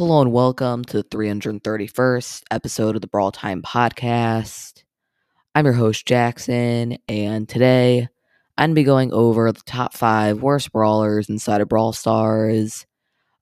Hello and welcome to the 331st episode of the Brawl Time Podcast. I'm your host, Jackson, and today I'm going to be going over the top five worst brawlers inside of Brawl Stars.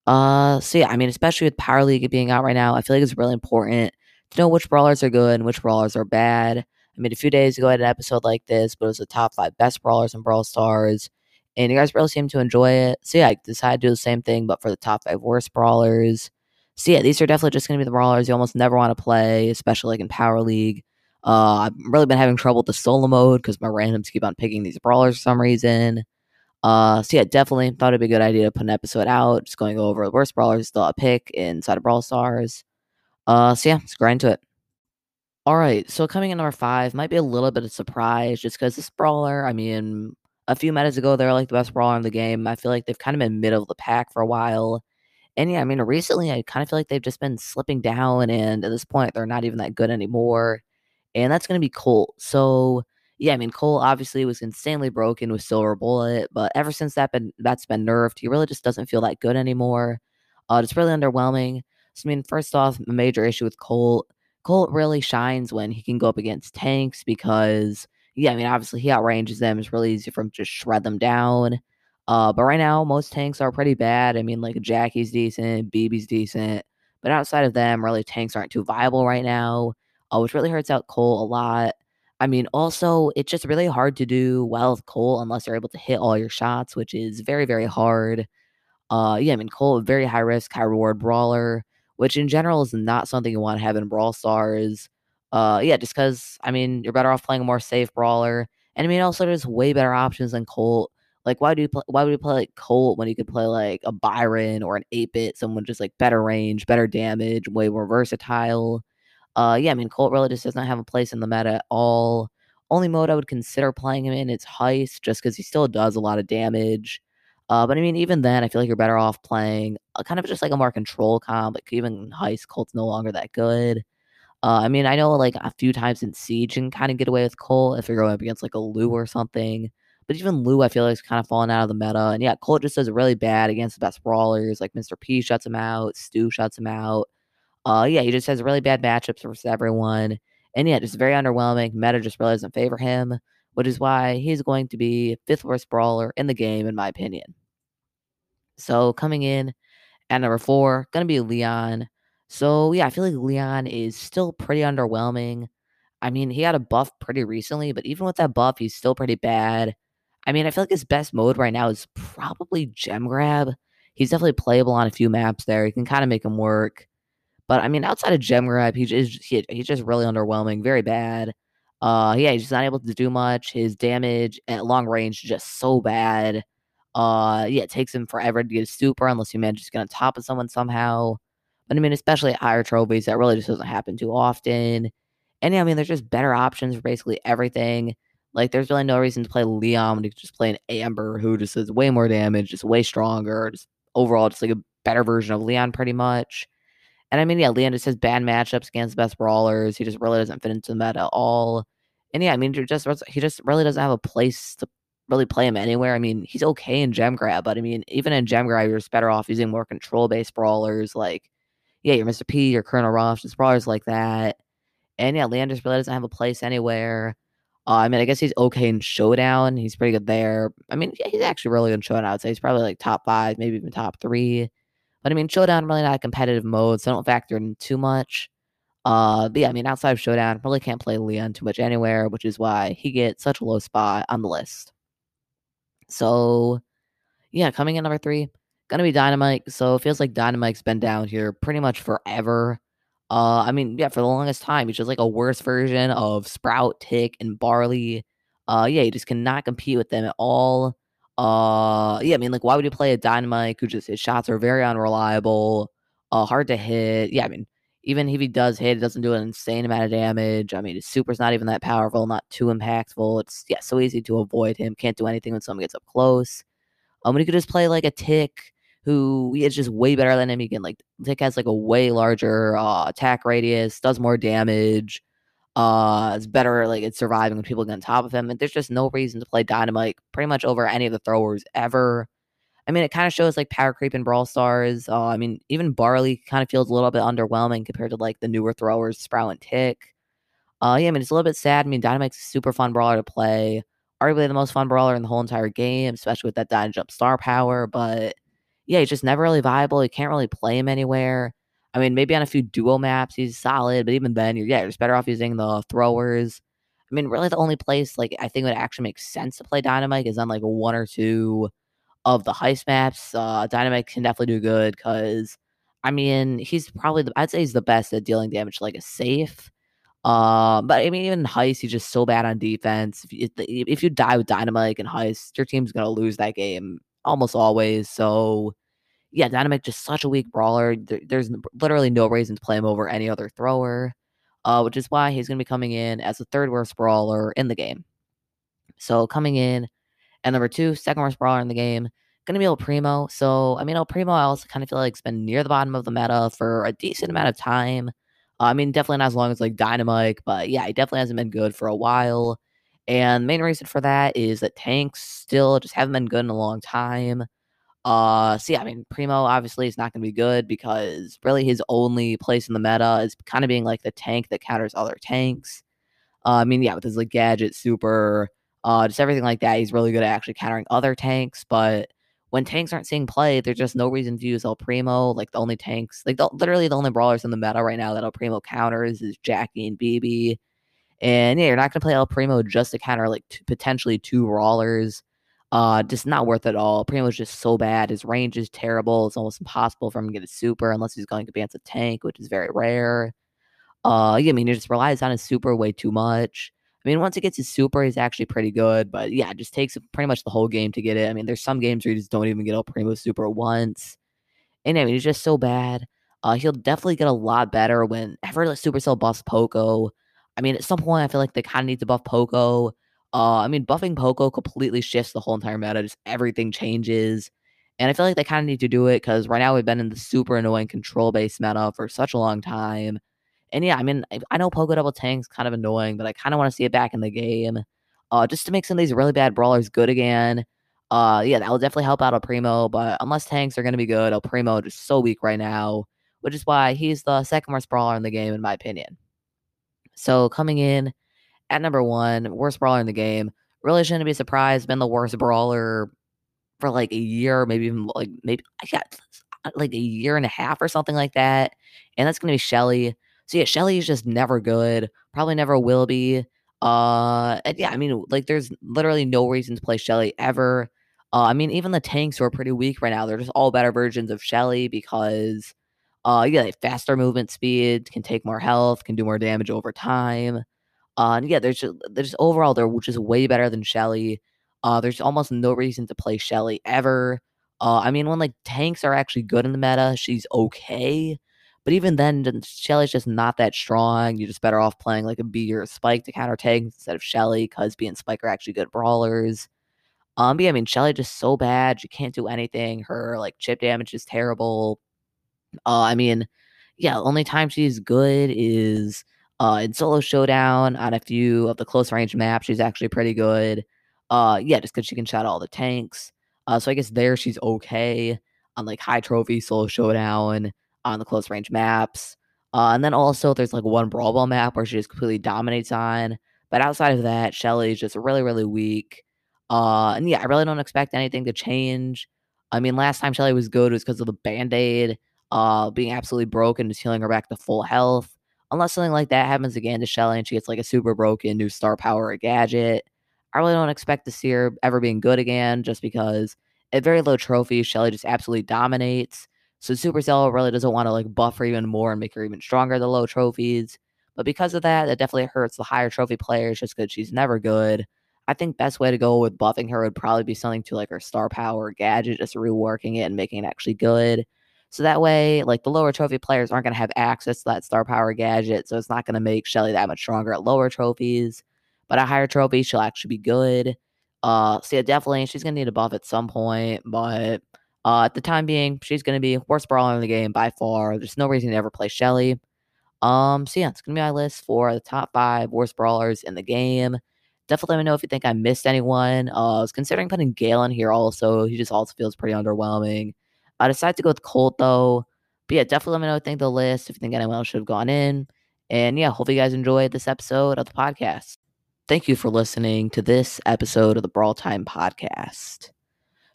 Uh, so yeah, I mean, especially with Power League being out right now, I feel like it's really important to know which brawlers are good and which brawlers are bad. I mean, a few days ago I had an episode like this, but it was the top five best brawlers in Brawl Stars, and you guys really seem to enjoy it. So yeah, I decided to do the same thing, but for the top five worst brawlers. So yeah, these are definitely just going to be the brawlers you almost never want to play, especially like in Power League. Uh, I've really been having trouble with the solo mode because my randoms keep on picking these brawlers for some reason. Uh, so yeah, definitely thought it'd be a good idea to put an episode out, just going over the worst brawlers still a pick inside of Brawl Stars. Uh, so yeah, let's grind to it. All right, so coming in number five might be a little bit of surprise just because this brawler, I mean, a few metas ago they were like the best brawler in the game. I feel like they've kind of been middle of the pack for a while. And yeah, I mean, recently I kind of feel like they've just been slipping down, and at this point, they're not even that good anymore. And that's going to be Colt. So yeah, I mean, Colt obviously was insanely broken with Silver Bullet, but ever since that been that's been nerfed, he really just doesn't feel that good anymore. Uh, it's really underwhelming. So I mean, first off, a major issue with Colt. Colt really shines when he can go up against tanks because yeah, I mean, obviously he outranges them. It's really easy for him to shred them down. Uh, but right now, most tanks are pretty bad. I mean, like Jacky's decent, Bibi's decent, but outside of them, really tanks aren't too viable right now, uh, which really hurts out Colt a lot. I mean, also, it's just really hard to do well with Colt unless you're able to hit all your shots, which is very, very hard. Uh, yeah, I mean, Colt, very high risk, high reward brawler, which in general is not something you want to have in Brawl Stars. Uh, yeah, just because, I mean, you're better off playing a more safe brawler. And I mean, also, there's way better options than Colt. Like, why do you play, why would you play like Colt when you could play like a Byron or an 8 bit, someone just like better range, better damage, way more versatile? Uh, yeah, I mean, Colt really just does not have a place in the meta at all. Only mode I would consider playing him in is Heist, just because he still does a lot of damage. Uh, but I mean, even then, I feel like you're better off playing a, kind of just like a more control comp. Like even Heist, Colt's no longer that good. Uh, I mean, I know like a few times in Siege you can kind of get away with Colt if you're going up against like a Lou or something. But even Lou, I feel like, is kind of falling out of the meta. And yeah, Colt just does really bad against the best brawlers. Like Mr. P shuts him out, Stu shuts him out. Uh, yeah, he just has really bad matchups versus everyone. And yeah, just very underwhelming. Meta just really doesn't favor him, which is why he's going to be fifth worst brawler in the game, in my opinion. So coming in at number four, gonna be Leon. So yeah, I feel like Leon is still pretty underwhelming. I mean, he had a buff pretty recently, but even with that buff, he's still pretty bad. I mean, I feel like his best mode right now is probably gem grab. He's definitely playable on a few maps there. You can kind of make him work. But I mean, outside of gem grab, he's just, he, he's just really underwhelming, very bad. Uh, yeah, he's just not able to do much. His damage at long range just so bad. Uh, yeah, it takes him forever to get a super unless you manage to get on top of someone somehow. But I mean, especially at higher trophies, that really just doesn't happen too often. And yeah, I mean, there's just better options for basically everything. Like, there's really no reason to play Leon when you just play an Amber who just does way more damage, just way stronger, just overall, just like a better version of Leon, pretty much. And I mean, yeah, Leon just has bad matchups against the best brawlers. He just really doesn't fit into the meta at all. And yeah, I mean, just he just really doesn't have a place to really play him anywhere. I mean, he's okay in gem grab, but I mean, even in gem grab, you're just better off using more control based brawlers like, yeah, your Mr. P, your Colonel Ruffs, just brawlers like that. And yeah, Leon just really doesn't have a place anywhere. Uh, I mean, I guess he's okay in Showdown. He's pretty good there. I mean, yeah, he's actually really good in Showdown. I'd say he's probably like top five, maybe even top three. But I mean, Showdown really not a competitive mode, so I don't factor in too much. Uh, but yeah, I mean, outside of Showdown, really can't play Leon too much anywhere, which is why he gets such a low spot on the list. So, yeah, coming in number three, gonna be Dynamike. So it feels like Dynamike's been down here pretty much forever. Uh, I mean, yeah, for the longest time, he's just like a worse version of Sprout, Tick, and Barley. Uh, yeah, you just cannot compete with them at all. Uh, yeah, I mean, like, why would you play a Dynamike who just his shots are very unreliable, uh, hard to hit? Yeah, I mean, even if he does hit, it doesn't do an insane amount of damage. I mean, his super's not even that powerful, not too impactful. It's yeah, so easy to avoid him. Can't do anything when someone gets up close. Um, when you could just play like a Tick who is just way better than him. He can like Tick has like a way larger uh, attack radius, does more damage. Uh, it's better like it's surviving when people get on top of him. And there's just no reason to play Dynamike pretty much over any of the throwers ever. I mean, it kind of shows like power creep in Brawl Stars. Uh, I mean, even Barley kind of feels a little bit underwhelming compared to like the newer throwers, Sprout and Tick. Uh, yeah, I mean, it's a little bit sad. I mean, Dynamike's a super fun brawler to play. Arguably the most fun brawler in the whole entire game, especially with that Dynajump star power. But yeah, he's just never really viable. You can't really play him anywhere. I mean, maybe on a few duo maps he's solid, but even then, you're yeah, you're just better off using the throwers. I mean, really, the only place like I think would actually make sense to play Dynamike is on like one or two of the heist maps. Uh, Dynamike can definitely do good because, I mean, he's probably the, I'd say he's the best at dealing damage like a safe. Uh, but I mean, even heist, he's just so bad on defense. If you, if you die with Dynamike and heist, your team's gonna lose that game almost always. So yeah, Dynamike just such a weak brawler. There, there's literally no reason to play him over any other thrower, uh, which is why he's going to be coming in as the third worst brawler in the game. So coming in and number two, second worst brawler in the game, going to be El Primo. So I mean, El Primo, I also kind of feel like it's been near the bottom of the meta for a decent amount of time. Uh, I mean, definitely not as long as like Dynamike, but yeah, he definitely hasn't been good for a while. And the main reason for that is that tanks still just haven't been good in a long time. Uh, yeah, I mean, Primo obviously is not going to be good because really his only place in the meta is kind of being like the tank that counters other tanks. Uh, I mean, yeah, with his like gadget, super, uh, just everything like that, he's really good at actually countering other tanks. But when tanks aren't seeing play, there's just no reason to use El Primo. Like the only tanks, like the, literally the only brawlers in the meta right now that El Primo counters is Jacky and Bibi. And yeah, you're not going to play El Primo just to counter like t- potentially two brawlers. Uh, just not worth it all. Primo's just so bad. His range is terrible. It's almost impossible for him to get a super unless he's going against a tank, which is very rare. Uh, yeah, I mean, he just relies on his super way too much. I mean, once he gets his super, he's actually pretty good, but yeah, it just takes pretty much the whole game to get it. I mean, there's some games where you just don't even get El Primo super once. And I mean, he's just so bad. Uh, he'll definitely get a lot better whenever the Supercell buffs Poco. I mean, at some point, I feel like they kind of need to buff Poco. Uh, I mean, buffing Poco completely shifts the whole entire meta. Just everything changes. And I feel like they kind of need to do it because right now we've been in the super annoying control based meta for such a long time. And yeah, I mean, I, know Poco double tank's kind of annoying, but I kind of want to see it back in the game. Uh, just to make some of these really bad brawlers good again. Uh, yeah, that will definitely help out El Primo, but unless tanks are going to be good, El Primo is so weak right now, which is why he's the second worst brawler in the game, in my opinion. So coming in at number one, worst brawler in the game. Really shouldn't be surprised. Been the worst brawler for like a year, maybe even like maybe I got like a year and a half or something like that. And that's gonna be Shelly. So yeah, Shelly is just never good. Probably never will be. Uh, and yeah, I mean, like, there's literally no reason to play Shelly ever. Uh, I mean, even the tanks are pretty weak right now. They're just all better versions of Shelly because, uh, yeah, faster movement speed, can take more health, can do more damage over time. Uh, and yeah, there's just, there's overall they're is way better than Shelly. Uh, there's almost no reason to play Shelly ever. Uh, I mean, when like tanks are actually good in the meta, she's okay. But even then, Shelly's just not that strong. You're just better off playing like a Bea or a Spike to counter tanks instead of Shelly because Bea and Spike are actually good brawlers. Um, yeah, I mean, Shelly just so bad. She can't do anything. Her like chip damage is terrible. Uh, I mean, yeah, only time she's good is uh, in solo showdown on a few of the close range maps, she's actually pretty good. Uh, yeah, just because she can shot all the tanks. Uh, so I guess there she's okay on like high trophy solo showdown on the close range maps. Uh, and then also there's like one Brawl Ball map where she just completely dominates on. But outside of that, Shelly's just really, really weak. Uh, and yeah, I really don't expect anything to change. I mean, last time Shelly was good was because of the band aid uh, being absolutely broken, just healing her back to full health unless something like that happens again to Shelly and she gets like a super broken new star power or gadget, I really don't expect to see her ever being good again just because at very low trophies, Shelly just absolutely dominates. So Supercell really doesn't want to like buff her even more and make her even stronger the low trophies. But because of that, that definitely hurts the higher trophy players just because she's never good. I think best way to go with buffing her would probably be something to like her star power gadget, just reworking it and making it actually good. So that way, like the lower trophy players aren't going to have access to that star power gadget. So it's not going to make Shelly that much stronger at lower trophies. But at higher trophies, she'll actually be good. Uh, so yeah, definitely she's going to need a buff at some point. But uh, at the time being, she's going to be worst brawler in the game by far. There's no reason to ever play Shelly. Um, so yeah, it's going to be my list for the top five worst brawlers in the game. Definitely let me know if you think I missed anyone. Uh, I was considering putting Gale in here also. He just also feels pretty underwhelming. I decided to go with Colt though. But yeah, definitely let me know what you think of the list, if you think anyone else should have gone in. And yeah, hope you guys enjoyed this episode of the podcast. Thank you for listening to this episode of the Brawl Time Podcast.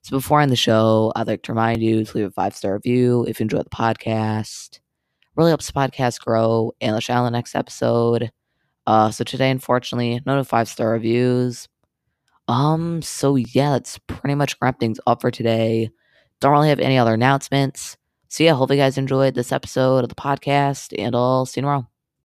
So before I end the show, I'd like to remind you to leave a five star review if you enjoyed the podcast. Really helps the podcast grow and let's chat the next episode. Uh, so today, unfortunately, no five star reviews. Um, so yeah, that's pretty much wrap things up for today. Don't really have any other announcements. So yeah, hope you guys enjoyed this episode of the podcast, and I'll see you tomorrow.